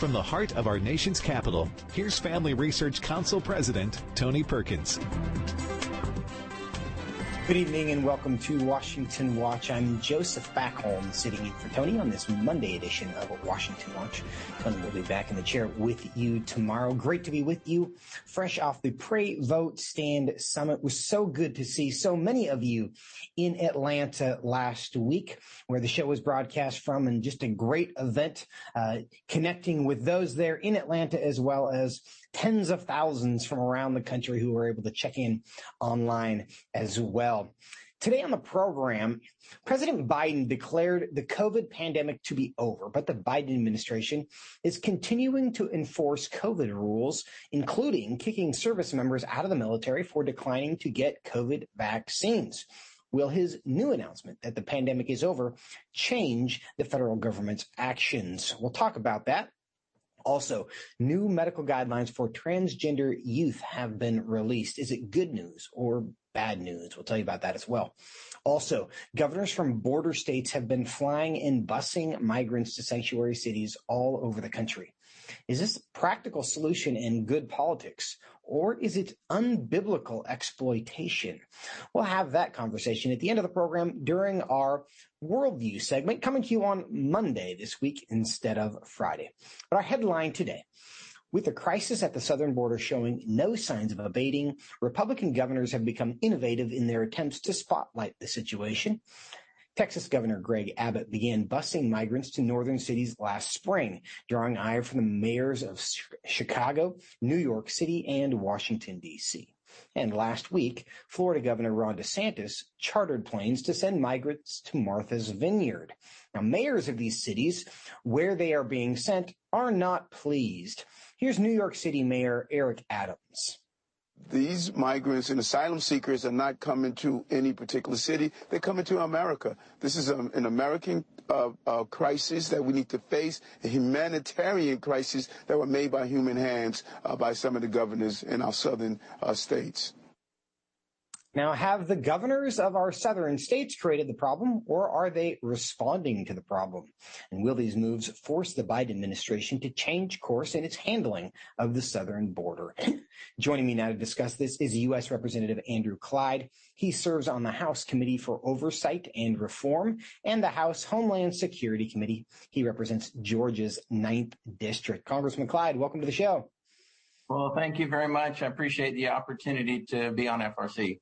From the heart of our nation's capital, here's Family Research Council President Tony Perkins. Good evening and welcome to Washington Watch. I'm Joseph Backholm sitting in for Tony on this Monday edition of Washington Watch. Tony will be back in the chair with you tomorrow. Great to be with you. Fresh off the Pray Vote Stand Summit. It was so good to see so many of you in Atlanta last week where the show was broadcast from and just a great event uh, connecting with those there in Atlanta as well as tens of thousands from around the country who were able to check in online as well. Today on the program, President Biden declared the COVID pandemic to be over, but the Biden administration is continuing to enforce COVID rules, including kicking service members out of the military for declining to get COVID vaccines. Will his new announcement that the pandemic is over change the federal government's actions? We'll talk about that. Also, new medical guidelines for transgender youth have been released. Is it good news or bad news? We'll tell you about that as well. Also, governors from border states have been flying and busing migrants to sanctuary cities all over the country. Is this a practical solution in good politics or is it unbiblical exploitation? We'll have that conversation at the end of the program during our worldview segment coming to you on Monday this week instead of Friday. But our headline today. With the crisis at the southern border showing no signs of abating, Republican governors have become innovative in their attempts to spotlight the situation. Texas Governor Greg Abbott began busing migrants to northern cities last spring, drawing ire from the mayors of Chicago, New York City, and Washington, D.C. And last week, Florida Governor Ron DeSantis chartered planes to send migrants to Martha's Vineyard. Now, mayors of these cities, where they are being sent, are not pleased. Here's New York City Mayor Eric Adams these migrants and asylum seekers are not coming to any particular city. They're coming to America. This is a, an American uh, uh, crisis that we need to face, a humanitarian crisis that were made by human hands uh, by some of the governors in our southern uh, states. Now, have the governors of our southern states created the problem, or are they responding to the problem? And will these moves force the Biden administration to change course in its handling of the southern border? Joining me now to discuss this is U.S. Representative Andrew Clyde. He serves on the House Committee for Oversight and Reform and the House Homeland Security Committee. He represents Georgia's ninth district. Congressman Clyde, welcome to the show. Well, thank you very much. I appreciate the opportunity to be on FRC.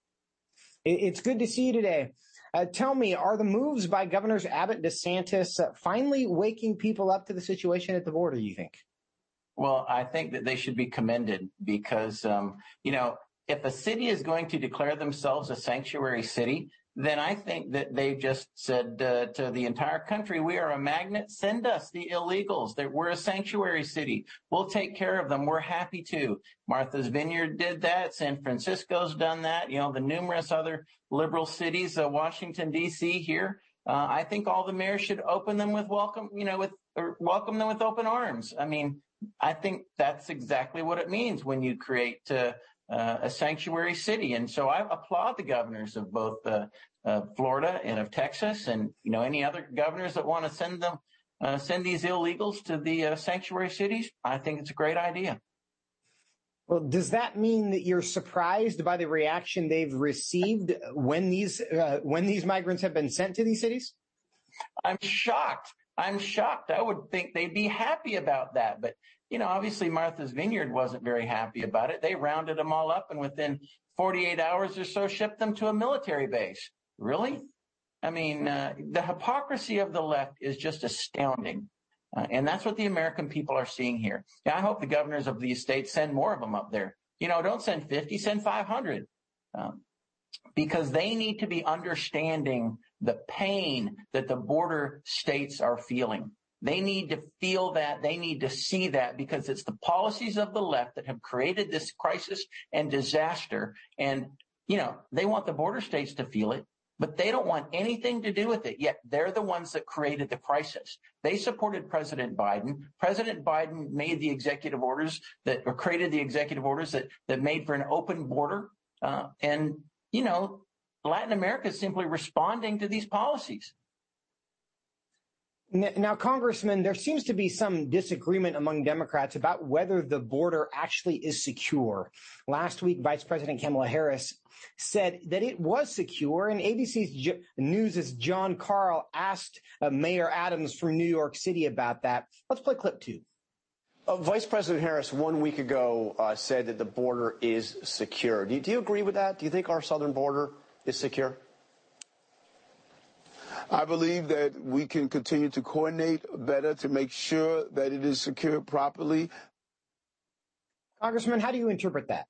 It's good to see you today. Uh, tell me, are the moves by Governors Abbott DeSantis uh, finally waking people up to the situation at the border, you think? Well, I think that they should be commended because, um, you know, if a city is going to declare themselves a sanctuary city, then I think that they just said uh, to the entire country, we are a magnet. Send us the illegals. That we're a sanctuary city. We'll take care of them. We're happy to. Martha's Vineyard did that. San Francisco's done that. You know, the numerous other liberal cities, uh, Washington D.C. here. Uh, I think all the mayors should open them with welcome, you know, with welcome them with open arms. I mean, I think that's exactly what it means when you create uh, uh, a sanctuary city. And so I applaud the governors of both uh, uh, Florida and of Texas, and you know any other governors that want to send them uh, send these illegals to the uh, sanctuary cities. I think it's a great idea. Well, does that mean that you're surprised by the reaction they've received when these uh, when these migrants have been sent to these cities? I'm shocked. I'm shocked. I would think they'd be happy about that, but you know, obviously Martha's Vineyard wasn't very happy about it. They rounded them all up and within 48 hours or so shipped them to a military base. Really? I mean, uh, the hypocrisy of the left is just astounding. Uh, and that's what the American people are seeing here. Yeah, I hope the governors of these states send more of them up there. You know, don't send 50, send 500. Um, because they need to be understanding the pain that the border states are feeling. They need to feel that. They need to see that because it's the policies of the left that have created this crisis and disaster. And, you know, they want the border states to feel it, but they don't want anything to do with it. Yet they're the ones that created the crisis. They supported President Biden. President Biden made the executive orders that or created the executive orders that, that made for an open border. Uh, and, you know, Latin America is simply responding to these policies. Now, Congressman, there seems to be some disagreement among Democrats about whether the border actually is secure. Last week, Vice President Kamala Harris said that it was secure, and ABC's J- News' Jon Karl asked uh, Mayor Adams from New York City about that. Let's play clip two. Uh, Vice President Harris one week ago uh, said that the border is secure. Do you, do you agree with that? Do you think our southern border is secure? I believe that we can continue to coordinate better to make sure that it is secured properly. Congressman, how do you interpret that?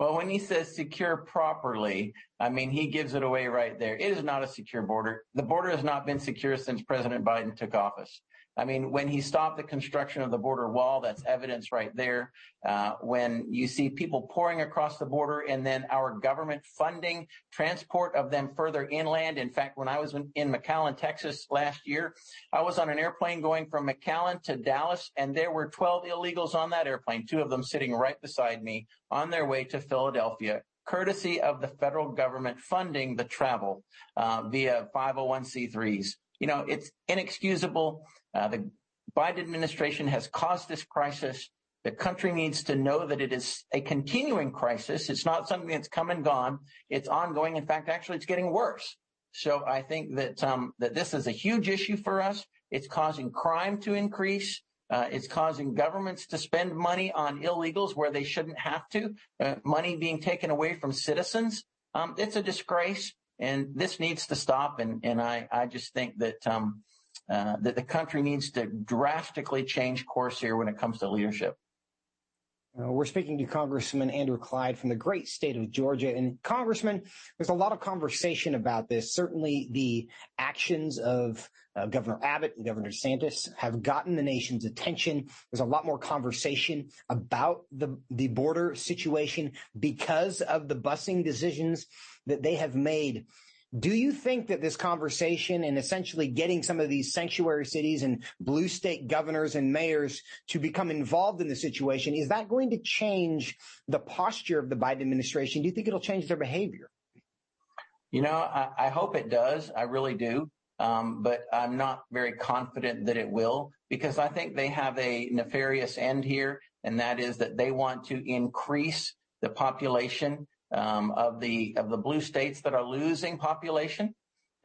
Well, when he says secure properly, I mean, he gives it away right there. It is not a secure border. The border has not been secure since President Biden took office. I mean, when he stopped the construction of the border wall, that's evidence right there. Uh, when you see people pouring across the border and then our government funding transport of them further inland. In fact, when I was in, McAllen, Texas last year, I was on an airplane going from McAllen to Dallas and there were 12 illegals on that airplane, two of them sitting right beside me on their way to Philadelphia courtesy of the federal government funding the travel uh, via 501c3s. You know, it's inexcusable. Uh, the Biden administration has caused this crisis. The country needs to know that it is a continuing crisis. It's not something that's come and gone. It's ongoing. In fact, actually, it's getting worse. So I think that um, that this is a huge issue for us. It's causing crime to increase. Uh, it's causing governments to spend money on illegals where they shouldn't have to. Uh, money being taken away from citizens. Um, it's a disgrace, and this needs to stop. And and I I just think that um, uh, that the country needs to drastically change course here when it comes to leadership. Uh, we're speaking to Congressman Andrew Clyde from the great state of Georgia. And Congressman, there's a lot of conversation about this. Certainly the actions of uh, Governor Abbott and Governor DeSantis have gotten the nation's attention. There's a lot more conversation about the, the border situation because of the busing decisions that they have made. Do you think that this conversation and essentially getting some of these sanctuary cities and blue state governors and mayors to become involved in the situation, is that going to change the posture of the Biden administration? Do you think it'll change their behavior? You know, I, I hope it does. I really do. Um, but I'm not very confident that it will because I think they have a nefarious end here, and that is that they want to increase the population um, of the of the blue states that are losing population,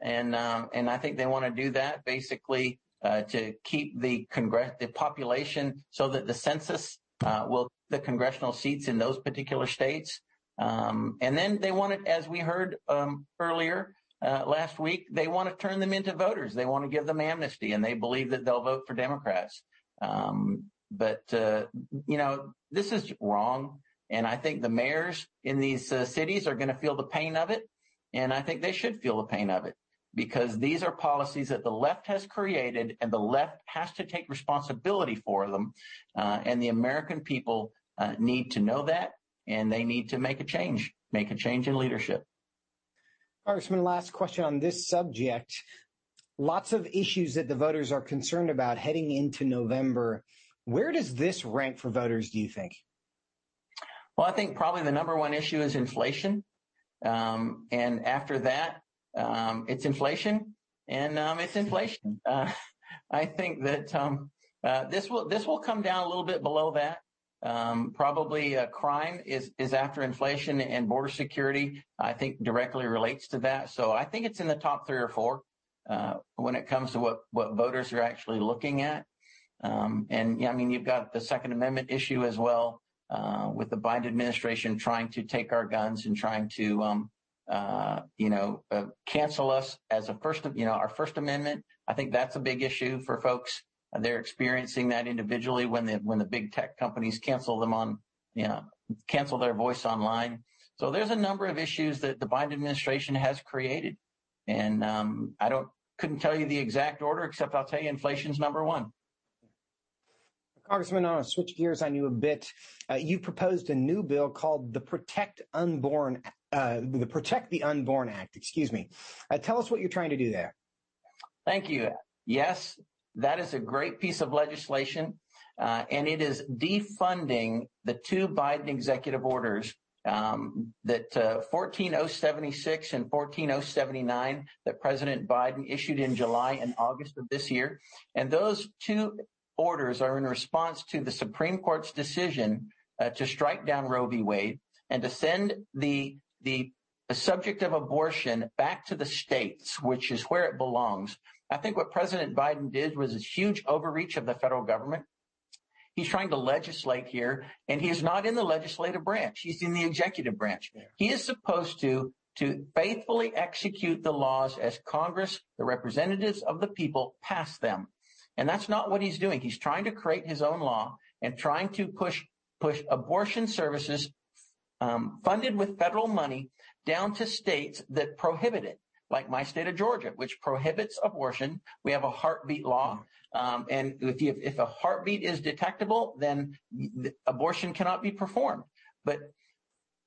and um, and I think they want to do that basically uh, to keep the congress the population so that the census uh, will the congressional seats in those particular states, um, and then they want it as we heard um, earlier. Uh, last week, they want to turn them into voters. They want to give them amnesty, and they believe that they'll vote for Democrats. Um, but uh, you know, this is wrong. And I think the mayors in these uh, cities are going to feel the pain of it. And I think they should feel the pain of it because these are policies that the left has created and the left has to take responsibility for them. Uh, and the American people uh, need to know that and they need to make a change, make a change in leadership. Congressman, last question on this subject. Lots of issues that the voters are concerned about heading into November. Where does this rank for voters, do you think? Well, I think probably the number one issue is inflation. Um, and after that, um, it's inflation and um, it's inflation. Uh, I think that um, uh, this will this will come down a little bit below that. Um, probably uh, crime is is after inflation and border security. I think directly relates to that. So I think it's in the top three or four uh, when it comes to what what voters are actually looking at. Um, and yeah, I mean you've got the Second Amendment issue as well uh, with the Biden administration trying to take our guns and trying to, um, uh, you know, uh, cancel us as a first, you know, our First Amendment. I think that's a big issue for folks. They're experiencing that individually when the when the big tech companies cancel them on, you know, cancel their voice online. So there's a number of issues that the Biden administration has created, and um, I don't couldn't tell you the exact order, except I'll tell you inflation's number one. Congressman, I want to switch gears on you a bit. Uh, you proposed a new bill called the Protect Unborn, uh, the Protect the Unborn Act. Excuse me. Uh, tell us what you're trying to do there. Thank you. Yes, that is a great piece of legislation, uh, and it is defunding the two Biden executive orders um, that uh, 14076 and 14079 that President Biden issued in July and August of this year. And those two orders are in response to the Supreme Court's decision uh, to strike down Roe v. Wade and to send the, the the subject of abortion back to the states, which is where it belongs. I think what President Biden did was a huge overreach of the federal government. He's trying to legislate here, and he is not in the legislative branch. He's in the executive branch. He is supposed to to faithfully execute the laws as Congress, the representatives of the people, pass them. And that's not what he's doing. He's trying to create his own law and trying to push push abortion services um, funded with federal money down to states that prohibit it, like my state of Georgia, which prohibits abortion. We have a heartbeat law. Um, and if, you, if a heartbeat is detectable, then abortion cannot be performed. But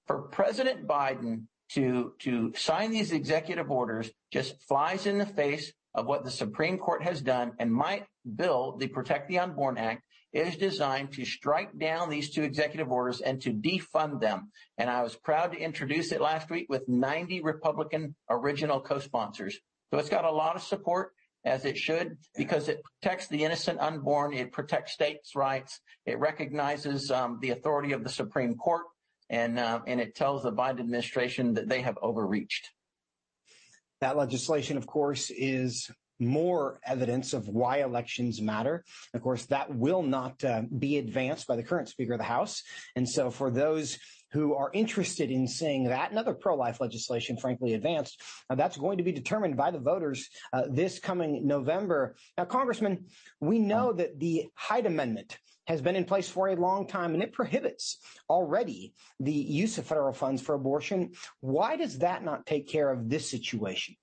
for President Biden to, to sign these executive orders just flies in the face of what the Supreme Court has done and my bill, the Protect the Unborn Act, is designed to strike down these two executive orders and to defund them. And I was proud to introduce it last week with 90 Republican original co-sponsors. So it's got a lot of support as it should because it protects the innocent unborn. It protects states' rights. It recognizes um, the authority of the Supreme Court and uh, and it tells the Biden administration that they have overreached. That legislation, of course, is more evidence of why elections matter. Of course, that will not uh, be advanced by the current Speaker of the House. And so for those who are interested in seeing that and other pro-life legislation, frankly, advanced, uh, that's going to be determined by the voters uh, this coming November. Now, Congressman, we know that the Hyde Amendment has been in place for a long time and it prohibits already the use of federal funds for abortion. Why does that not take care of this situation?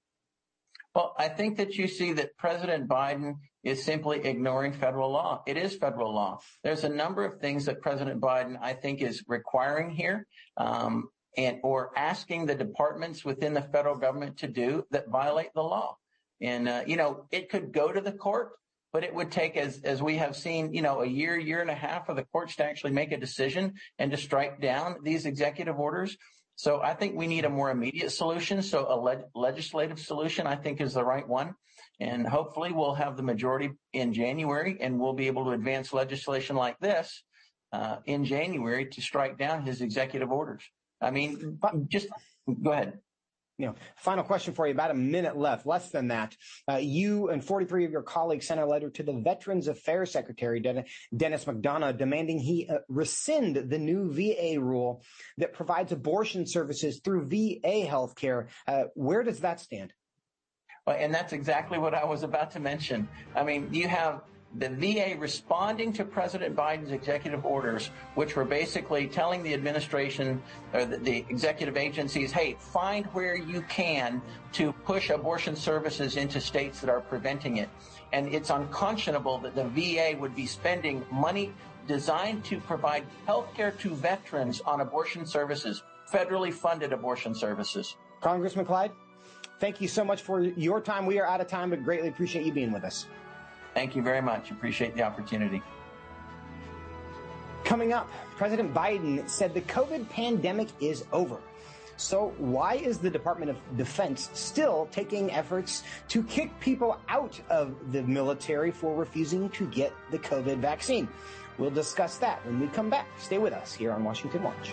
Well, I think that you see that President Biden is simply ignoring federal law. It is federal law. There's a number of things that President Biden, I think, is requiring here, um, and or asking the departments within the federal government to do that violate the law. And uh, you know, it could go to the court, but it would take, as as we have seen, you know, a year, year and a half for the courts to actually make a decision and to strike down these executive orders. So I think we need a more immediate solution. So a le- legislative solution, I think, is the right one. And hopefully we'll have the majority in January and we'll be able to advance legislation like this uh, in January to strike down his executive orders. I mean, just go ahead you know, final question for you. About a minute left, less than that. Uh, you and 43 of your colleagues sent a letter to the Veterans Affairs Secretary, Denis McDonough, demanding he uh, rescind the new VA rule that provides abortion services through VA healthcare. Uh, where does that stand? Well, and that's exactly what I was about to mention. I mean, you have the VA responding to President Biden's executive orders, which were basically telling the administration or the, the, executive agencies, hey, find where you can to push abortion services into states that are preventing it. And it's unconscionable that the VA would be spending money designed to provide health care to veterans on abortion services, federally funded abortion services. Congressman Clyde, thank you so much for your time. We are out of time, but greatly appreciate you being with us. Thank you very much. Appreciate the opportunity. Coming up, President Biden said the COVID pandemic is over. So why is the Department of Defense still taking efforts to kick people out of the military for refusing to get the COVID vaccine? We'll discuss that when we come back. Stay with us here on Washington Watch.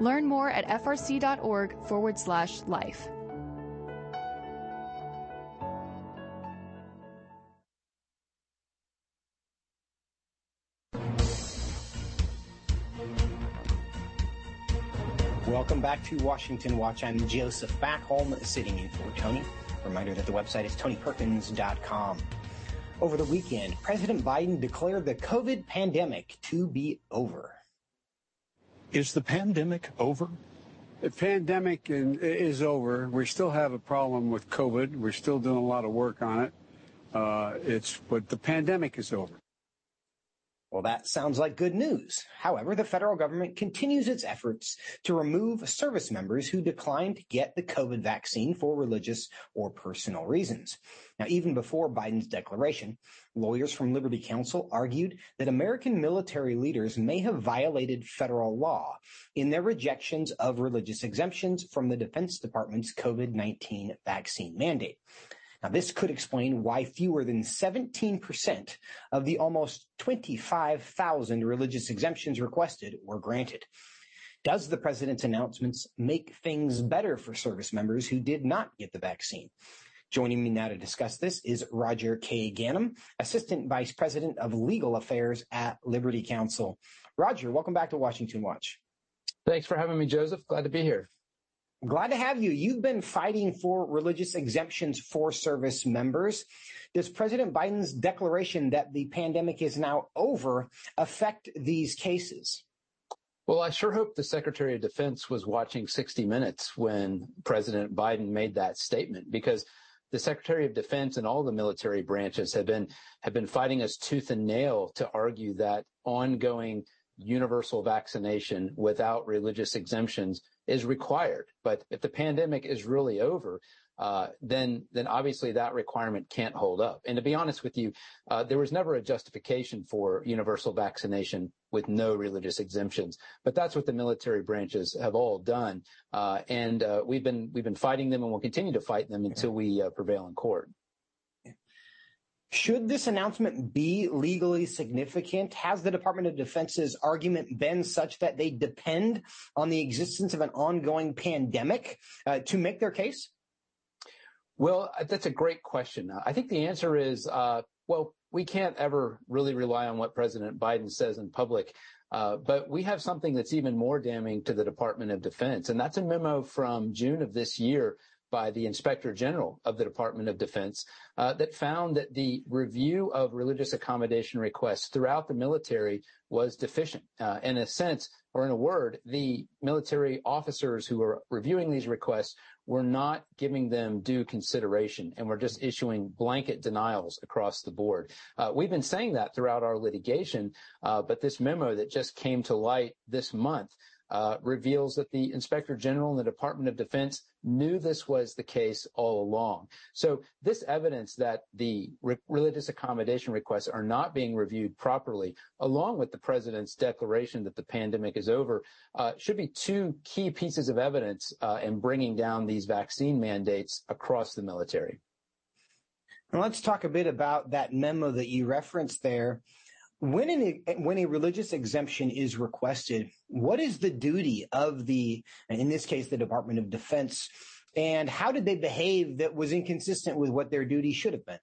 Learn more at frc.org forward slash life. Welcome back to Washington Watch. I'm Joseph Backholm, sitting in for Tony. Reminder that the website is tonyperkins.com. Over the weekend, President Biden declared the COVID pandemic to be over. Is the pandemic over? The pandemic is over. We still have a problem with COVID. We're still doing a lot of work on it. Uh, it's but the pandemic is over. Well, that sounds like good news. However, the federal government continues its efforts to remove service members who decline to get the COVID vaccine for religious or personal reasons. Now, even before Biden's declaration, lawyers from Liberty Counsel argued that American military leaders may have violated federal law in their rejections of religious exemptions from the Defense Department's COVID-19 vaccine mandate. Now, this could explain why fewer than 17% of the almost 25,000 religious exemptions requested were granted. Does the president's announcements make things better for service members who did not get the vaccine? Joining me now to discuss this is Roger K. Gannam, Assistant Vice President of Legal Affairs at Liberty Counsel. Roger, welcome back to Washington Watch. Thanks for having me, Joseph. Glad to be here. Glad to have you. You've been fighting for religious exemptions for service members. Does President Biden's declaration that the pandemic is now over affect these cases? Well, I sure hope the Secretary of Defense was watching 60 Minutes when President Biden made that statement because the Secretary of Defense and all the military branches have been have been fighting us tooth and nail to argue that ongoing universal vaccination without religious exemptions is required. But if the pandemic is really over, uh, then then obviously that requirement can't hold up. And to be honest with you, uh, there was never a justification for universal vaccination with no religious exemptions. But that's what the military branches have all done, uh, and uh, we've been we've been fighting them, and we'll continue to fight them until we uh, prevail in court. Should this announcement be legally significant? Has the Department of Defense's argument been such that they depend on the existence of an ongoing pandemic uh, to make their case? Well, uh, that's a great question. I think the answer is, uh, well, we can't ever really rely on what President Biden says in public. Uh, but we have something that's even more damning to the Department of Defense, and that's a memo from June of this year by the Inspector General of the Department of Defense uh, that found that the review of religious accommodation requests throughout the military was deficient. Uh, in a sense, or in a word, the military officers who were reviewing these requests we're not giving them due consideration and we're just issuing blanket denials across the board. Uh, we've been saying that throughout our litigation, uh, but this memo that just came to light this month uh, reveals that the Inspector General and the Department of Defense knew this was the case all along. So this evidence that the re- religious accommodation requests are not being reviewed properly, along with the president's declaration that the pandemic is over, uh, should be two key pieces of evidence uh, in bringing down these vaccine mandates across the military. Let's talk a bit about that memo that you referenced there. When an, when a religious exemption is requested, what is the duty of the, in this case, the Department of Defense, and how did they behave that was inconsistent with what their duty should have been?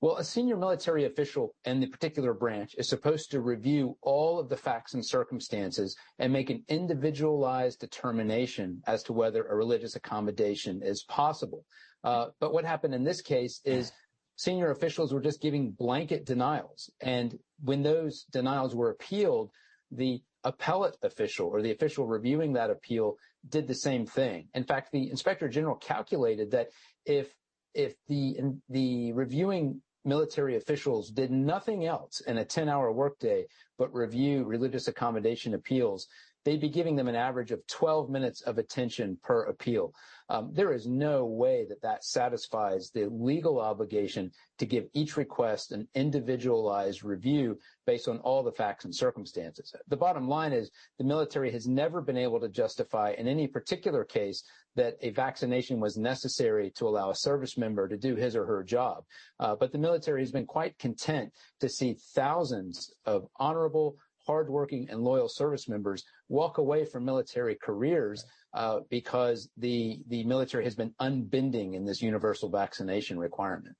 Well, a senior military official in the particular branch is supposed to review all of the facts and circumstances and make an individualized determination as to whether a religious accommodation is possible. Uh, but what happened in this case is senior officials were just giving blanket denials. And when those denials were appealed, the appellate official or the official reviewing that appeal did the same thing. In fact, the inspector general calculated that if if the the reviewing military officials did nothing else in a 10 hour workday but review religious accommodation appeals, they'd be giving them an average of 12 minutes of attention per appeal. Um, there is no way that that satisfies the legal obligation to give each request an individualized review based on all the facts and circumstances. The bottom line is the military has never been able to justify in any particular case that a vaccination was necessary to allow a service member to do his or her job. Uh, but the military has been quite content to see thousands of honorable, hardworking, and loyal service members walk away from military careers uh, because the the military has been unbending in this universal vaccination requirement.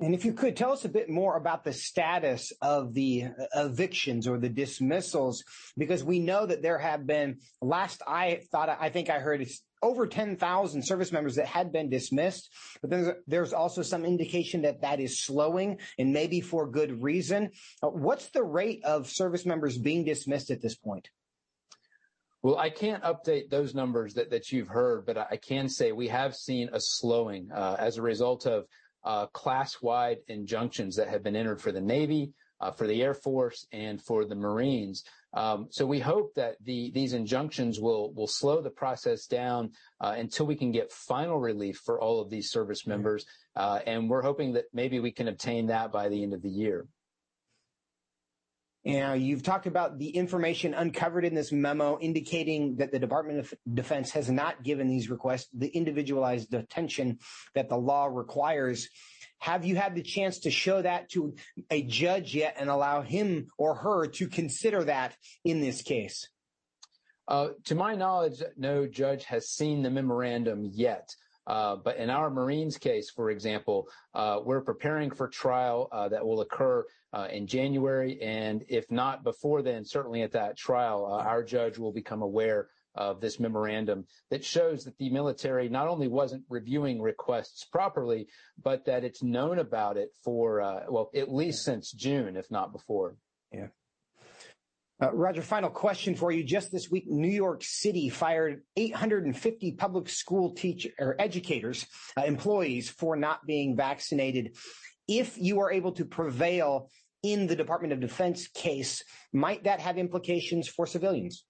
And if you could tell us a bit more about the status of the evictions or the dismissals, because we know that there have been, last I thought, I think I heard over 10,000 service members that had been dismissed, but then there's also some indication that that is slowing and maybe for good reason. Uh, what's the rate of service members being dismissed at this point? Well, I can't update those numbers that, that you've heard, but I can say we have seen a slowing uh, as a result of uh, class-wide injunctions that have been entered for the Navy, uh, for the Air Force, and for the Marines. Um, so we hope that the, these injunctions will will slow the process down uh, until we can get final relief for all of these service members, uh, and we're hoping that maybe we can obtain that by the end of the year. Now, you've talked about the information uncovered in this memo indicating that the Department of Defense has not given these requests the individualized attention that the law requires. Have you had the chance to show that to a judge yet and allow him or her to consider that in this case? Uh, to my knowledge, no judge has seen the memorandum yet. Uh, but in our Marines case, for example, uh, we're preparing for trial uh, that will occur uh, in January. And if not before then, certainly at that trial, uh, our judge will become aware of this memorandum that shows that the military not only wasn't reviewing requests properly, but that it's known about it for, well, at least since June, if not before. Yeah. Uh, Roger, final question for you. Just this week, New York City fired 850 public school teacher or educators, uh, employees for not being vaccinated. If you are able to prevail in the Department of Defense case, might that have implications for civilians?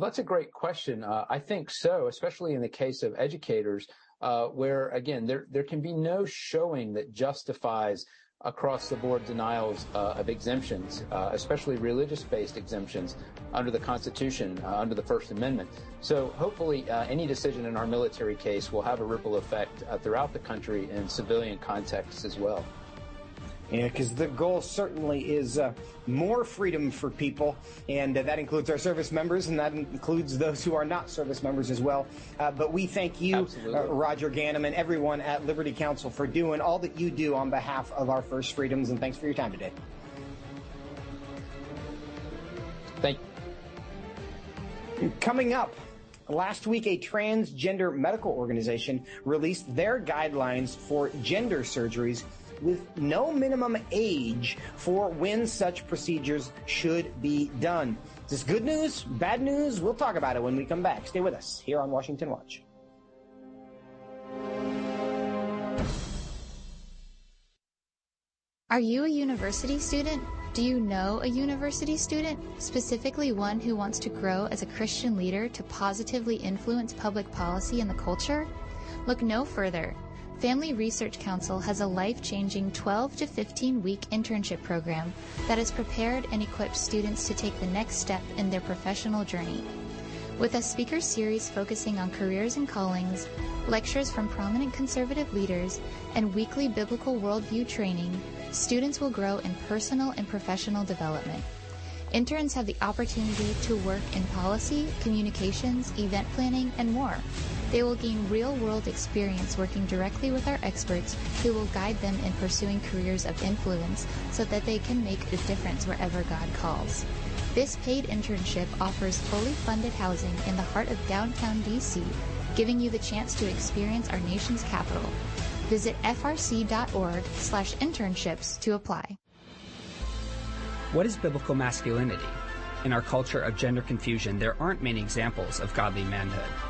Well, that's a great question. Uh, I think so, especially in the case of educators, uh, where again there there can be no showing that justifies across the board denials uh, of exemptions, uh, especially religious based exemptions under the Constitution, uh, under the First Amendment. So hopefully, uh, any decision in our military case will have a ripple effect uh, throughout the country in civilian contexts as well. Yeah, because the goal certainly is uh, more freedom for people, and uh, that includes our service members, and that includes those who are not service members as well. Uh, but we thank you, uh, Roger Gannam, and everyone at Liberty Counsel for doing all that you do on behalf of our first freedoms, and thanks for your time today. Thank you. Coming up. Last week, a transgender medical organization released their guidelines for gender surgeries with no minimum age for when such procedures should be done. Is this good news? Bad news? We'll talk about it when we come back. Stay with us here on Washington Watch. Are you a university student? Do you know a university student, specifically one who wants to grow as a Christian leader to positively influence public policy and the culture? Look no further. Family Research Council has a life changing 12 to 15 week internship program that has prepared and equipped students to take the next step in their professional journey. With a speaker series focusing on careers and callings, lectures from prominent conservative leaders, and weekly biblical worldview training, students will grow in personal and professional development. Interns have the opportunity to work in policy, communications, event planning, and more. They will gain real world experience working directly with our experts who will guide them in pursuing careers of influence so that they can make a difference wherever God calls. This paid internship offers fully funded housing in the heart of downtown DC, giving you the chance to experience our nation's capital. Visit frc.org slash internships to apply. What is biblical masculinity? In our culture of gender confusion, there aren't many examples of godly manhood.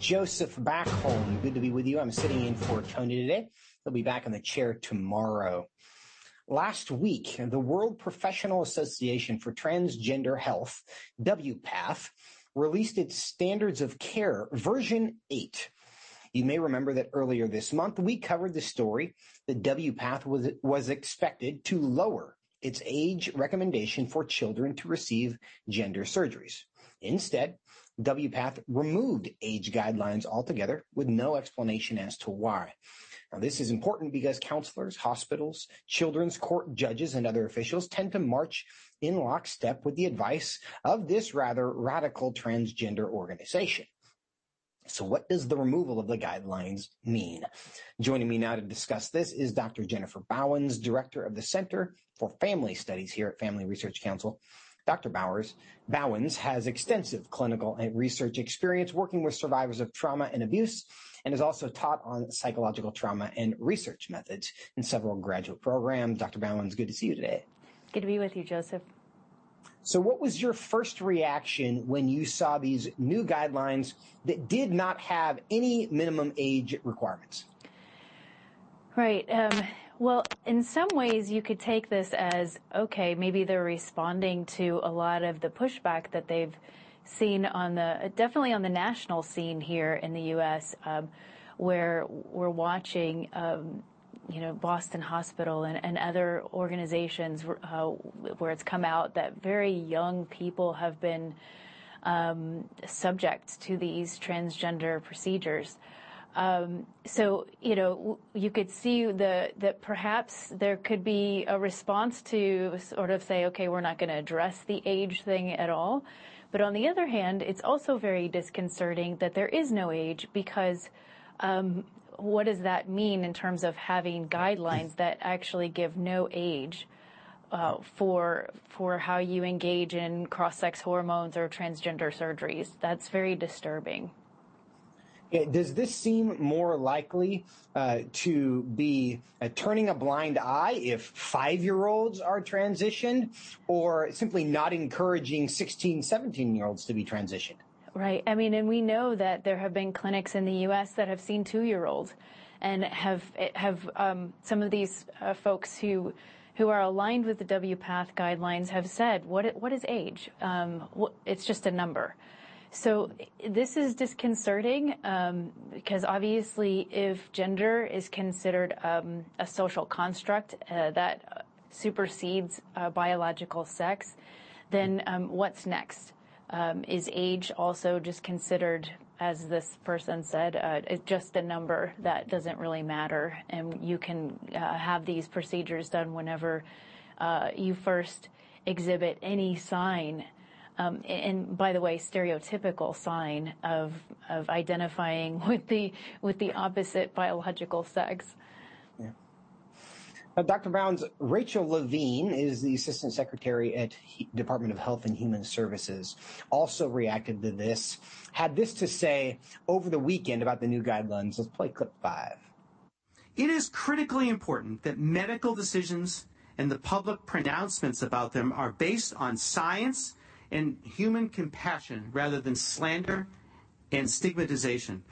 Joseph Backholm, good to be with you. I'm sitting in for Tony today. He'll be back in the chair tomorrow. Last week, the World Professional Association for Transgender Health, WPATH, released its Standards of Care version 8. You may remember that earlier this month we covered the story that WPATH was, was expected to lower its age recommendation for children to receive gender surgeries. Instead, WPATH removed age guidelines altogether with no explanation as to why. Now, this is important because counselors, hospitals, children's court judges, and other officials tend to march in lockstep with the advice of this rather radical transgender organization. So what does the removal of the guidelines mean? Joining me now to discuss this is Dr. Jennifer Bauwens, Director of the Center for Family Studies here at Family Research Council. Dr. Bowers, Bauwens has extensive clinical and research experience working with survivors of trauma and abuse and has also taught on psychological trauma and research methods in several graduate programs. Dr. Bauwens, good to see you today. Good to be with you, Joseph. So, what was your first reaction when you saw these new guidelines that did not have any minimum age requirements? Right. Um, well, in some ways, you could take this as okay, maybe they're responding to a lot of the pushback that they've seen on the definitely on the national scene here in the U.S., um, where we're watching. Um, you know, Boston Hospital and, and other organizations uh, where it's come out that very young people have been um, subject to these transgender procedures. Um, so, you know, you could see that perhaps there could be a response to sort of say, okay, we're not going to address the age thing at all. But on the other hand, it's also very disconcerting that there is no age because um, what does that mean in terms of having guidelines that actually give no age uh, for for how you engage in cross-sex hormones or transgender surgeries? That's very disturbing. Does this seem more likely uh, to be uh, turning a blind eye if five year olds are transitioned or simply not encouraging 16, 17 year olds to be transitioned? Right. I mean, and we know that there have been clinics in the U.S. that have seen two year olds and have have um, some of these uh, folks who who are aligned with the WPATH guidelines have said, what, what is age? Um, it's just a number. So this is disconcerting um, because obviously, if gender is considered um, a social construct uh, that supersedes uh, biological sex, then um, what's next? Um, is age also just considered, as this person said, uh, just a number that doesn't really matter, and you can have these procedures done whenever uh, you first exhibit any sign and by the way, stereotypical sign of of identifying with the with the opposite biological sex. Yeah. Uh, Dr. Brown's Rachel Levine is the Assistant Secretary at he- Department of Health and Human Services, also reacted to this, had this to say over the weekend about the new guidelines. Let's play clip five. It is critically important that medical decisions and the public pronouncements about them are based on science and human compassion rather than slander and stigmatization.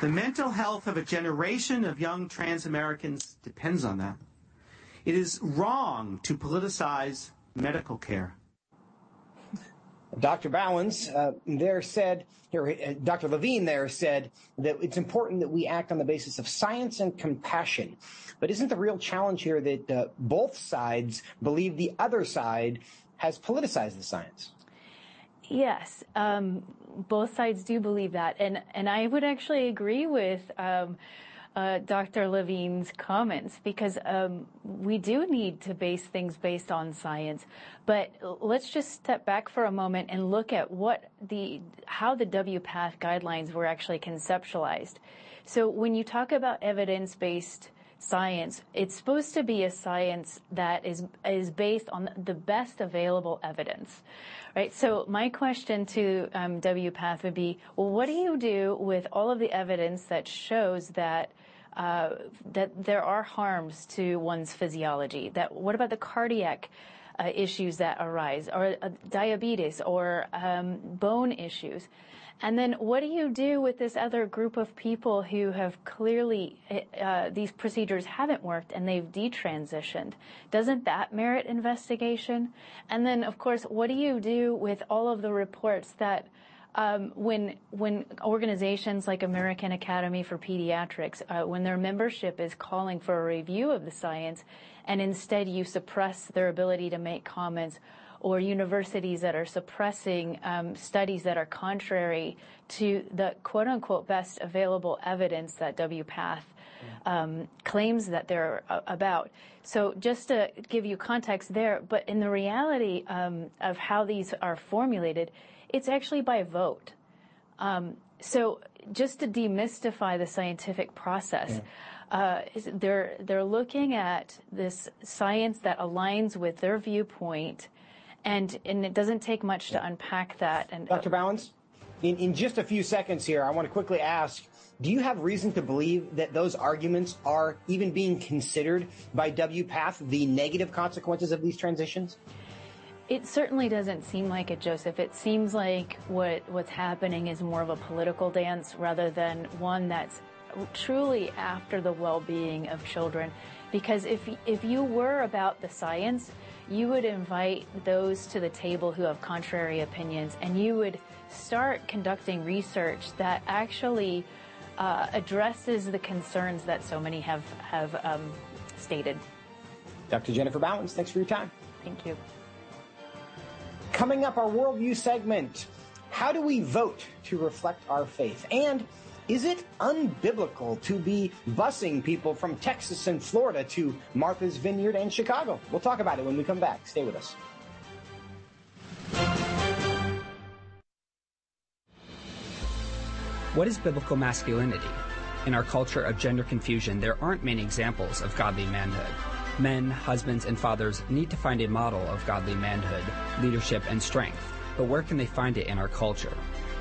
The mental health of a generation of young trans Americans depends on that. It is wrong to politicize medical care. Dr. Bauwens uh, there said, here, uh, Dr. Levine there said that it's important that we act on the basis of science and compassion. But isn't the real challenge here that uh, both sides believe the other side has politicized the science? Yes, um, both sides do believe that, and and I would actually agree with um, uh, Dr. Levine's comments because um, we do need to base things based on science. But let's just step back for a moment and look at what the how the WPATH guidelines were actually conceptualized. So when you talk about evidence-based science, it's supposed to be a science that is is based on the best available evidence right? So my question to um, WPATH would be, well, what do you do with all of the evidence that shows that uh, that there are harms to one's physiology? That what about the cardiac uh, issues that arise, or uh, diabetes, or um, bone issues? And then what do you do with this other group of people who have clearly, uh, these procedures haven't worked and they've detransitioned? Doesn't that merit investigation? And then, of course, what do you do with all of the reports that um, when when organizations like American Academy for Pediatrics, uh, when their membership is calling for a review of the science, and instead you suppress their ability to make comments, or universities that are suppressing um, studies that are contrary to the quote unquote best available evidence that WPATH um, claims that they're uh, about. So just to give you context there, but in the reality um, of how these are formulated, it's actually by vote. Um, so just to demystify the scientific process, yeah. Uh, they're they're looking at this science that aligns with their viewpoint and, and it doesn't take much to unpack that. And Dr. Bauwens, in, in just a few seconds here, I want to quickly ask, do you have reason to believe that those arguments are even being considered by WPATH, the negative consequences of these transitions? It certainly doesn't seem like it, Joseph. It seems like what what's happening is more of a political dance rather than one that's truly after the well-being of children. Because if if you were about the science, you would invite those to the table who have contrary opinions and you would start conducting research that actually uh, addresses the concerns that so many have, have um, stated. Dr. Jennifer Bauwens, thanks for your time. Thank you. Coming up, our worldview segment. How do we vote to reflect our faith? And is it unbiblical to be busing people from Texas and Florida to Martha's Vineyard and Chicago? We'll talk about it when we come back. Stay with us. What is biblical masculinity? In our culture of gender confusion, there aren't many examples of godly manhood. Men, husbands, and fathers need to find a model of godly manhood, leadership, and strength. But where can they find it in our culture?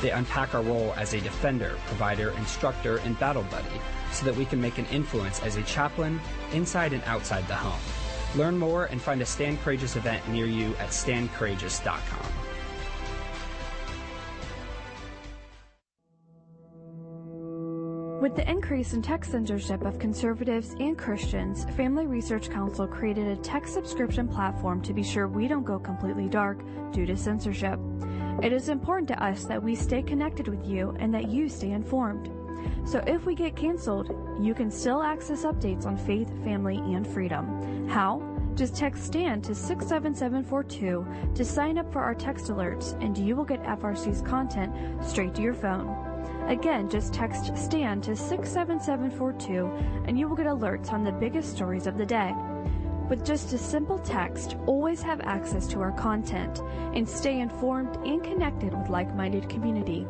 They unpack our role as a defender, provider, instructor, and battle buddy so that we can make an influence as a chaplain inside and outside the home. Learn more and find a Stand Courageous event near you at standcourageous.com. With the increase in tech censorship of conservatives and Christians, Family Research Council created a tech subscription platform to be sure we don't go completely dark due to censorship. It is important to us that we stay connected with you and that you stay informed. So if we get canceled, you can still access updates on faith, family, and freedom. How? Just text STAND to 67742 to sign up for our text alerts, and you will get FRC's content straight to your phone. Again, just text STAND to 67742 and you will get alerts on the biggest stories of the day. With just a simple text, always have access to our content and stay informed and connected with like-minded community.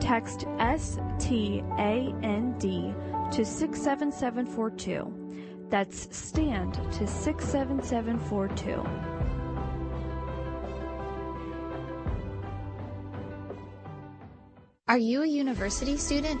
Text STAND to 67742. That's STAND to 67742. Are you a university student?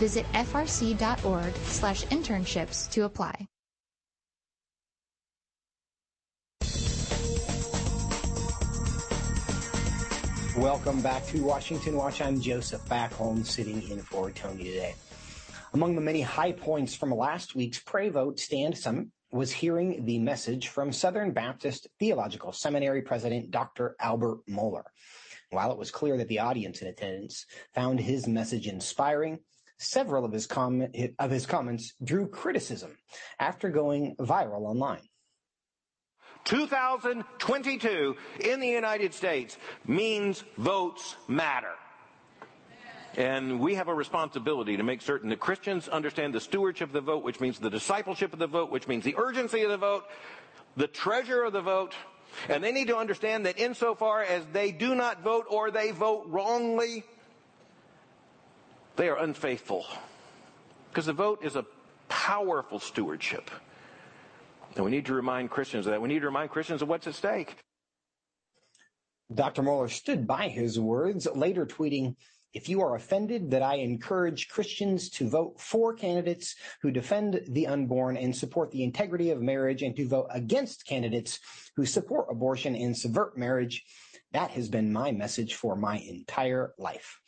Visit frc.org slash internships to apply. Welcome back to Washington Watch. I'm Joseph Backholm, sitting in for Tony today. Among the many high points from last week's Pray Vote Stand Summit was hearing the message from Southern Baptist Theological Seminary President Dr. Albert Mohler. While it was clear that the audience in attendance found his message inspiring, Several of his, com- of his comments drew criticism after going viral online. 2022 in the United States means votes matter. And we have a responsibility to make certain that Christians understand the stewardship of the vote, which means the discipleship of the vote, which means the urgency of the vote, the treasure of the vote. And they need to understand that insofar as they do not vote or they vote wrongly, they are unfaithful. Because the vote is a powerful stewardship. And we need to remind Christians of that. We need to remind Christians of what's at stake. Dr. Mohler stood by his words, later tweeting, if you are offended that I encourage Christians to vote for candidates who defend the unborn and support the integrity of marriage and to vote against candidates who support abortion and subvert marriage, that has been my message for my entire life.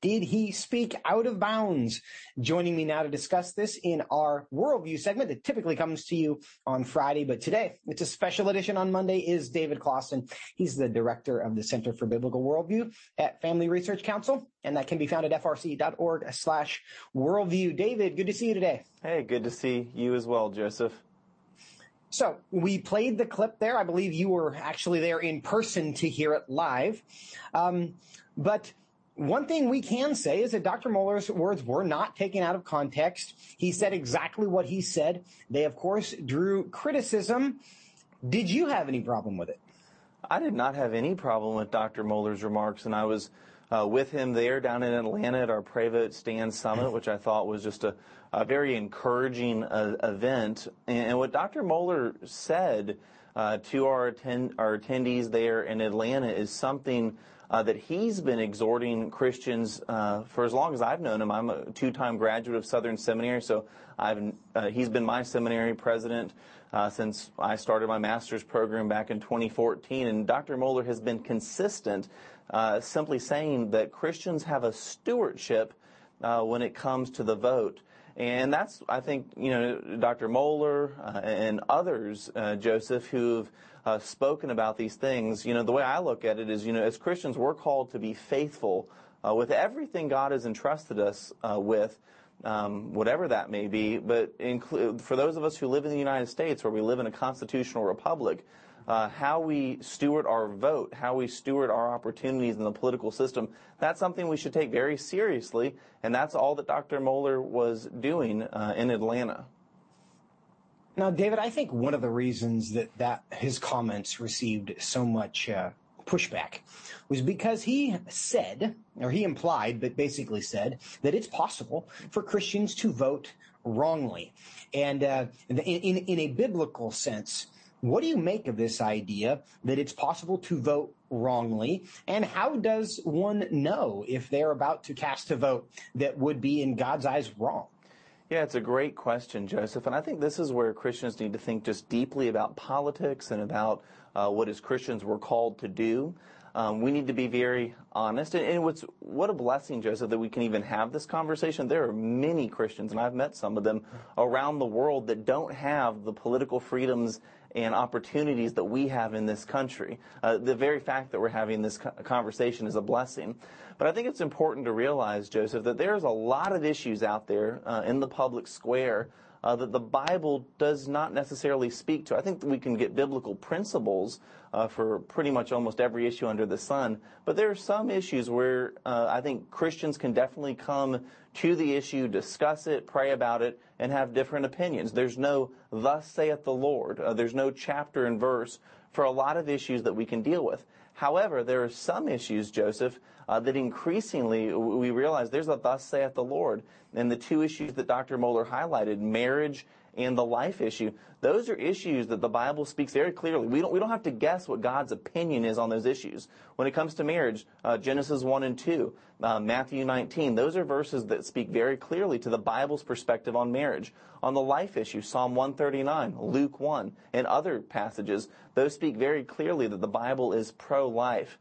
Did he speak out of bounds? Joining me now to discuss this in our worldview segment that typically comes to you on Friday, but today it's a special edition on Monday is David Closson. He's the director of the Center for Biblical Worldview at Family Research Council, and that can be found at frc.org slash worldview. David, good to see you today. Hey, good to see you as well, Joseph. So we played the clip there. I believe you were actually there in person to hear it live. Um, but one thing we can say is that Dr. Mohler's words were not taken out of context. He said exactly what he said. They, of course, drew criticism. Did you have any problem with it? I did not have any problem with Dr. Mohler's remarks, and I was uh, with him there down in Atlanta at our Pray Stand Summit, which I thought was just a, a very encouraging uh, event. And, and, what Dr. Mohler said uh, to our, our attendees there in Atlanta is something uh, that he's been exhorting Christians uh, for as long as I've known him. I'm a two-time graduate of Southern Seminary, so I've, uh, he's been my seminary president uh, since I started my master's program back in 2014. And Dr. Mohler has been consistent, uh, simply saying that Christians have a stewardship uh, when it comes to the vote. And that's, I think, you know, Dr. Mohler and others, Joseph, who've uh, spoken about these things, you know, the way I look at it is, you know, as Christians, we're called to be faithful uh, with everything God has entrusted us uh, with, um, whatever that may be. But inclu- for those of us who live in the United States, where we live in a constitutional republic, uh, how we steward our vote, how we steward our opportunities in the political system, that's something we should take very seriously. And that's all that Dr. Mohler was doing uh, in Atlanta. Now, David, I think one of the reasons that, that his comments received so much uh, pushback was because he said, or he implied, but basically said, that it's possible for Christians to vote wrongly. And uh, in, in, in a biblical sense, what do you make of this idea that it's possible to vote wrongly? And how does one know if they're about to cast a vote that would be in God's eyes wrong? Yeah, it's a great question, Joseph. And I think this is where Christians need to think just deeply about politics and about uh, what as Christians we're called to do. Um, we need to be very honest. And, and, what's what a blessing, Joseph, that we can even have this conversation. There are many Christians, and I've met some of them around the world that don't have the political freedoms and opportunities that we have in this country. Uh, the very fact that we're having this conversation is a blessing. But I think it's important to realize, Joseph, that there's a lot of issues out there uh, in the public square uh, that the Bible does not necessarily speak to. I think we can get biblical principles uh, for pretty much almost every issue under the sun, but there are some issues where uh, I think Christians can definitely come to the issue, discuss it, pray about it, and have different opinions. There's no "Thus saith the Lord." Uh, there's no chapter and verse for a lot of issues that we can deal with. However, there are some issues, Joseph, uh, that increasingly we realize there's a thus saith the Lord. And the two issues that Dr. Mohler highlighted, marriage and the life issue, those are issues that the Bible speaks very clearly. We don't, we don't have to guess what God's opinion is on those issues. When it comes to marriage, uh, Genesis 1 and 2, uh, Matthew 19, those are verses that speak very clearly to the Bible's perspective on marriage. On the life issue, Psalm 139, Luke 1, and other passages, those speak very clearly that the Bible is pro-life.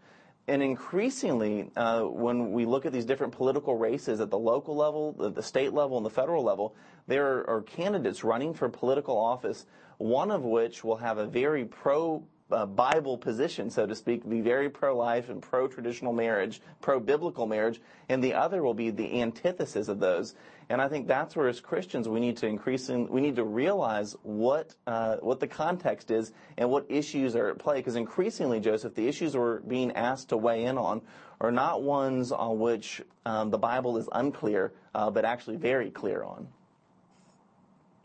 And increasingly, uh, when we look at these different political races at the local level, the, the state level, and the federal level, there are, candidates running for political office, one of which will have a very pro uh, Bible position, so to speak, be very pro-life and pro-traditional marriage, pro-biblical marriage, and the other will be the antithesis of those. And I think that's where, as Christians, we need to increase in, we need to realize what uh, what the context is and what issues are at play. Because increasingly, Joseph, the issues we're being asked to weigh in on are not ones on which um, the Bible is unclear, uh, but actually very clear on.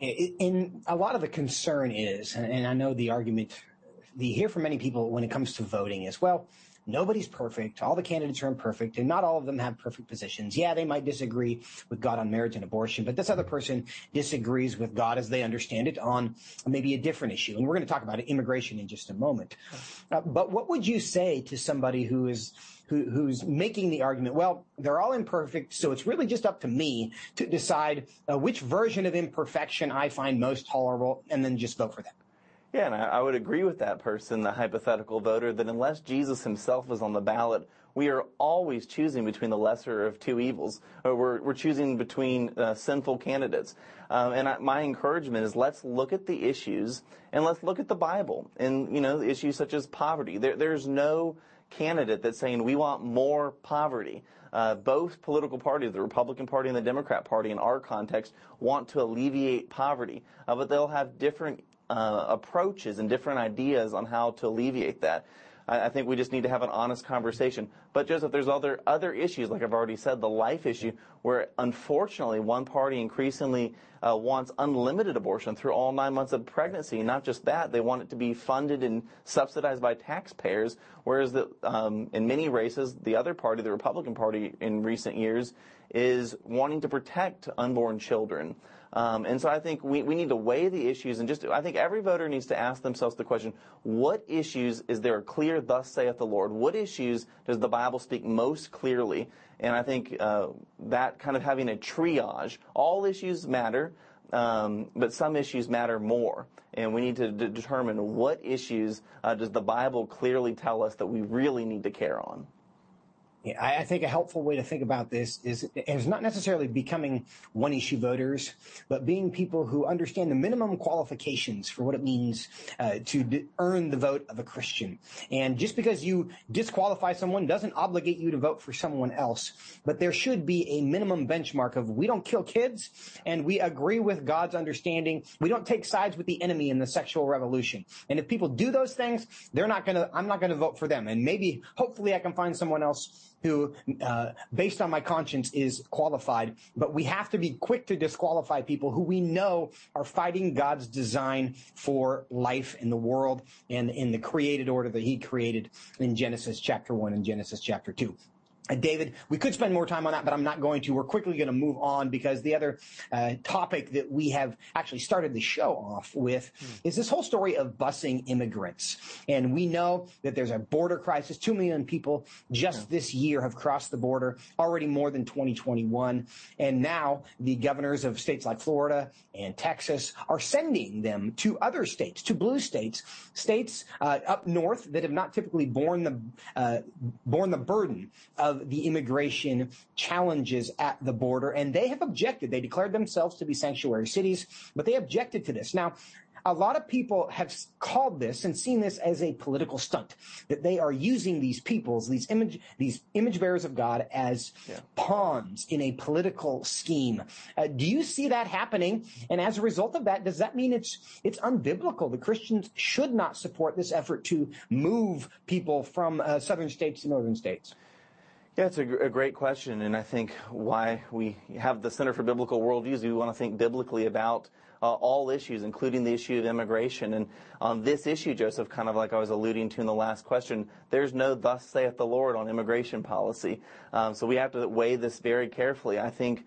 In a lot of the concern is, and I know the argument you hear from many people when it comes to voting is well Nobody's perfect. All the candidates are imperfect, and not all of them have perfect positions. Yeah, they might disagree with God on marriage and abortion, but this other person disagrees with God as they understand it on maybe a different issue. And we're going to talk about immigration in just a moment. Uh, but what would you say to somebody who is who, who's making the argument, well, they're all imperfect, so it's really just up to me to decide uh, which version of imperfection I find most tolerable and then just vote for them. Yeah, and I, I would agree with that person, the hypothetical voter, that unless Jesus himself is on the ballot, we are always choosing between the lesser of two evils. Or we're, we're choosing between uh, sinful candidates. Um, and I, my encouragement is let's look at the issues and let's look at the Bible and, you know, issues such as poverty. There, there's no candidate that's saying we want more poverty. Uh, both political parties, the Republican Party and the Democrat Party in our context, want to alleviate poverty, uh, but they'll have different uh, approaches and different ideas on how to alleviate that. I, I think we just need to have an honest conversation. But Joseph, there's other other issues, like I've already said, the life issue, where unfortunately one party increasingly uh, wants unlimited abortion through all nine months of pregnancy. Not just that, they want it to be funded and subsidized by taxpayers. Whereas the, um, in many races, the other party, the Republican Party, in recent years, is wanting to protect unborn children. Um, and so I think we, we need to weigh the issues and just, I think every voter needs to ask themselves the question, what issues is there a clear, thus saith the Lord? What issues does the Bible speak most clearly? And I think uh, that kind of having a triage, all issues matter, um, but some issues matter more. And we need to d- determine what issues uh, does the Bible clearly tell us that we really need to care on. I think a helpful way to think about this is, is not necessarily becoming one issue voters, but being people who understand the minimum qualifications for what it means uh, to d- earn the vote of a Christian. And just because you disqualify someone doesn't obligate you to vote for someone else, but there should be a minimum benchmark of we don't kill kids and we agree with God's understanding. We don't take sides with the enemy in the sexual revolution. And if people do those things, they're not going to, I'm not going to vote for them. And maybe, hopefully I can find someone else who, uh, based on my conscience, is qualified. But we have to be quick to disqualify people who we know are fighting God's design for life in the world and in the created order that He created in Genesis chapter 1 and Genesis chapter 2. David, we could spend more time on that, but I'm not going to. We're quickly going to move on because the other uh, topic that we have actually started the show off with mm. is this whole story of busing immigrants. And we know that there's a border crisis. Two million people just yeah. this year have crossed the border, already more than 2021. And now the governors of states like Florida and Texas are sending them to other states, to blue states, states uh, up north that have not typically borne the uh, borne the burden of the immigration challenges at the border, and they have objected. They declared themselves to be sanctuary cities, but they objected to this. Now, a lot of people have called this and seen this as a political stunt that they are using these peoples these image these image bearers of god as yeah. pawns in a political scheme uh, do you see that happening and as a result of that does that mean it's it's unbiblical the christians should not support this effort to move people from uh, southern states to northern states yeah, it's a, great question, and I think why we have the Center for Biblical Worldviews, we want to think biblically about uh, all issues, including the issue of immigration. And on this issue, Joseph, kind of like I was alluding to in the last question, there's no thus saith the Lord on immigration policy. Um, so we have to weigh this very carefully. I think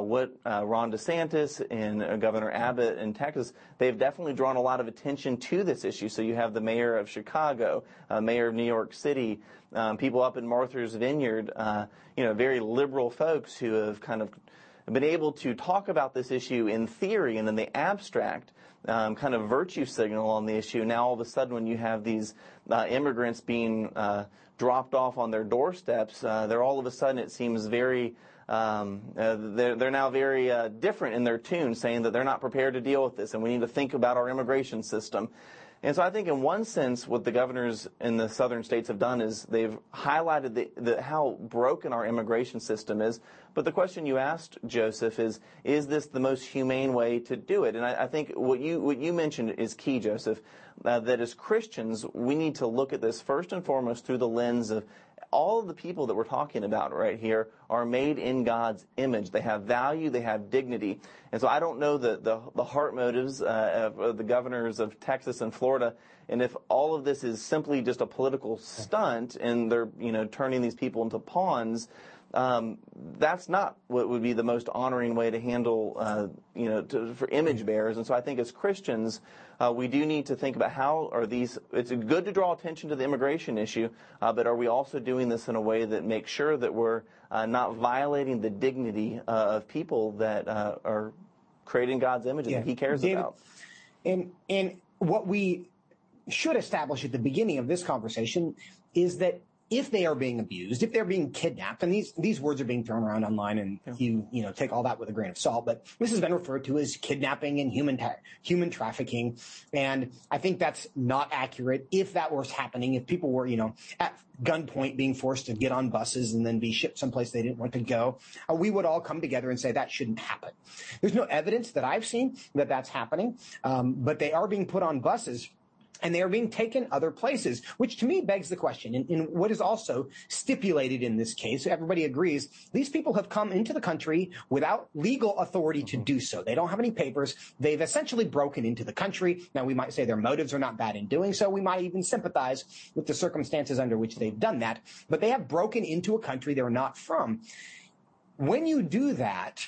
what uh, Ron DeSantis and uh, Governor Abbott in Texas, they've definitely drawn a lot of attention to this issue. So you have the mayor of Chicago, uh, mayor of New York City, um, people up in Martha's Vineyard, uh, you know, very liberal folks who have kind of been able to talk about this issue in theory and in the abstract, um, kind of virtue signal on the issue. Now all of a sudden, when you have these uh, immigrants being dropped off on their doorsteps, they're all of a sudden it seems very um, uh, they're, they're, now very uh, different in their tune, saying that they're not prepared to deal with this and we need to think about our immigration system. And so I think in one sense, what the governors in the southern states have done is they've highlighted the, the, how broken our immigration system is. But the question you asked, Joseph, is, is this the most humane way to do it? And I, I think what you, what you mentioned is key, Joseph, uh, that as Christians, we need to look at this first and foremost through the lens of all of the people that we're talking about right here are made in God's image. They have value, they have dignity. And so I don't know the, the, the heart motives uh, of, of the governors of Texas and Florida. And if all of this is simply just a political stunt and they're, you know, turning these people into pawns, um, that's not what would be the most honoring way to handle, uh, you know, to, for image bearers. And so I think as Christians, uh, we do need to think about how are these. It's good to draw attention to the immigration issue, uh, but are we also doing this in a way that makes sure that we're uh, not violating the dignity uh, of people that uh, are creating God's image yeah. that He cares David, about? And and what we should establish at the beginning of this conversation is that if they are being abused, if they're being kidnapped, and these these words are being thrown around online, and yeah. you you know take all that with a grain of salt, but this has been referred to as kidnapping and human ta- human trafficking, and I think that's not accurate. If that was happening, if people were you know at gunpoint being forced to get on buses and then be shipped someplace they didn't want to go, uh, we would all come together and say that shouldn't happen. There's no evidence that I've seen that that's happening, um, but they are being put on buses and they are being taken other places, which to me begs the question. and, in, what is also stipulated in this case, everybody agrees, these people have come into the country without legal authority to do so. They don't have any papers. They've essentially broken into the country. Now, we might say their motives are not bad in doing so. We might even sympathize with the circumstances under which they've done that, but they have broken into a country they're not from. When you do that,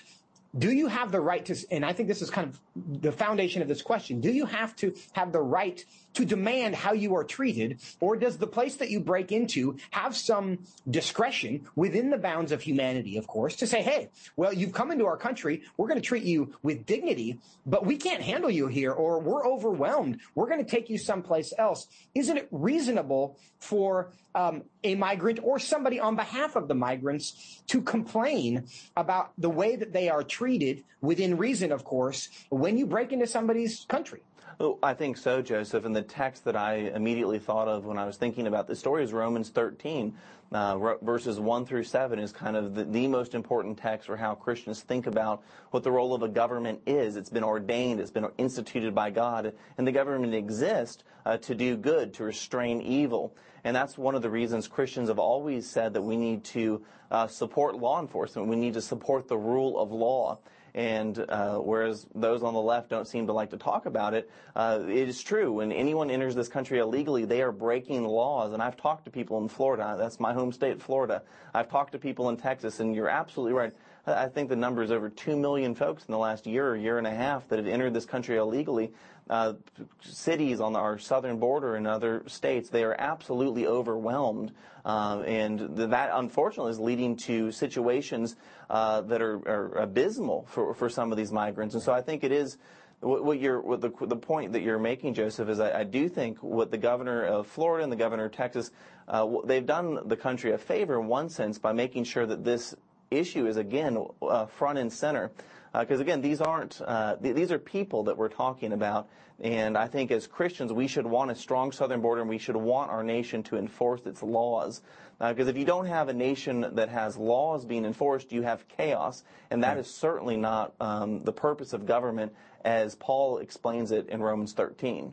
do you have the right to, and I think this is kind of the foundation of this question, do you have to have the right to demand how you are treated, or does the place that you break into have some discretion within the bounds of humanity, of course, to say, hey, well, you've come into our country, we're going to treat you with dignity, but we can't handle you here, or we're overwhelmed, we're going to take you someplace else. Isn't it reasonable for um, a migrant or somebody on behalf of the migrants to complain about the way that they are treated within reason, of course, when you break into somebody's country? Oh, I think so, Joseph. And the text that I immediately thought of when I was thinking about this story is Romans 13, uh, verses 1 through 7 is kind of the, the, most important text for how Christians think about what the role of a government is. It's been ordained, it's been instituted by God, and the government exists uh, to do good, to restrain evil. And that's one of the reasons Christians have always said that we need to uh, support law enforcement. We need to support the rule of law. And uh, whereas those on the left don't seem to like to talk about it, uh, it is true. When anyone enters this country illegally, they are breaking laws. And I've talked to people in Florida. That's my home state, Florida. I've talked to people in Texas, and you're absolutely right. I think the number is over 2 million folks in the last year or year and a half that have entered this country illegally. Uh, cities on our southern border and other states, they are absolutely overwhelmed. Uh, and that, unfortunately, is leading to situations that are, abysmal for, some of these migrants. And so I think it is what, the, the point that you're making, Joseph, is I, I, do think what the governor of Florida and the governor of Texas, uh, they've done the country a favor in one sense by making sure that this issue is again uh, front and center. Because uh, again, these aren't uh, th- these are people that we're talking about, and I think as Christians we should want a strong southern border, and we should want our nation to enforce its laws. Because if you don't have a nation that has laws being enforced, you have chaos, and that is certainly not um, the purpose of government, as Paul explains it in Romans 13.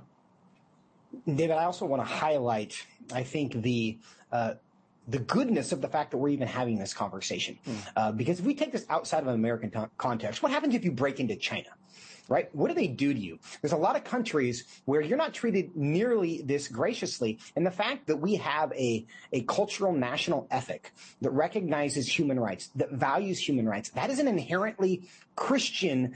David, I also want to highlight, I think the uh, the goodness of the fact that we're even having this conversation. Mm. Uh, because if we take this outside of an American t- context, what happens if you break into China? Right? What do they do to you? There's a lot of countries where you're not treated nearly this graciously. And the fact that we have a, a cultural national ethic that recognizes human rights, that values human rights, that is an inherently Christian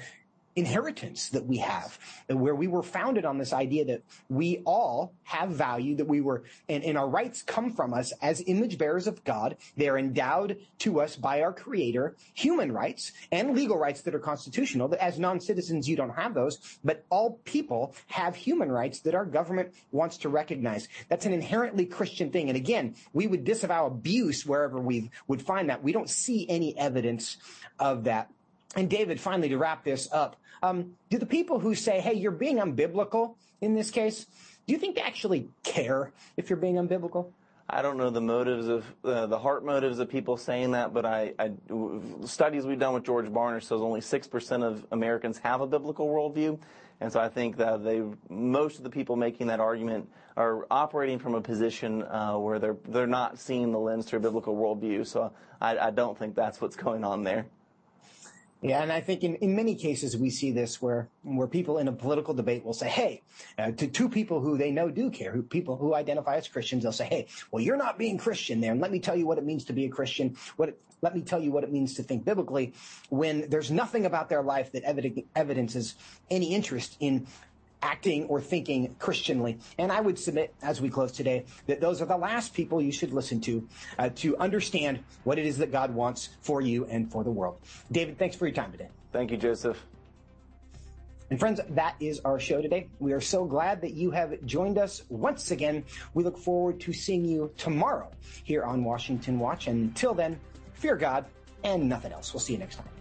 inheritance that we have, where we were founded on this idea that we all have value, that we were, and, and our rights come from us as image bearers of God. They are endowed to us by our creator, human rights and legal rights that are constitutional. That As non-citizens, you don't have those, but all people have human rights that our government wants to recognize. That's an inherently Christian thing. And again, we would disavow abuse wherever we would find that. We don't see any evidence of that. And David, finally, to wrap this up, um, do the people who say, hey, you're being unbiblical in this case, do you think they actually care if you're being unbiblical? I don't know the motives of uh, the heart motives of people saying that, but I, I, studies we've done with George Barna says only six percent of Americans have a biblical worldview, and so I think that they most of the people making that argument are operating from a position uh, where they're they're not seeing the lens through a biblical worldview. So I, I don't think that's what's going on there. Yeah, and I think in, in many cases we see this where where people in a political debate will say, "Hey," uh, to two people who they know do care, who people who identify as Christians, they'll say, "Hey, well, you're not being Christian there, and let me tell you what it means to be a Christian. What it, let me tell you what it means to think biblically." When there's nothing about their life that evid- evidences any interest in acting or thinking Christianly. And I would submit, as we close today, that those are the last people you should listen to uh, to understand what it is that God wants for you and for the world. David, thanks for your time today. Thank you, Joseph. And friends, that is our show today. We are so glad that you have joined us once again. We look forward to seeing you tomorrow here on Washington Watch. And until then, fear God and nothing else. We'll see you next time.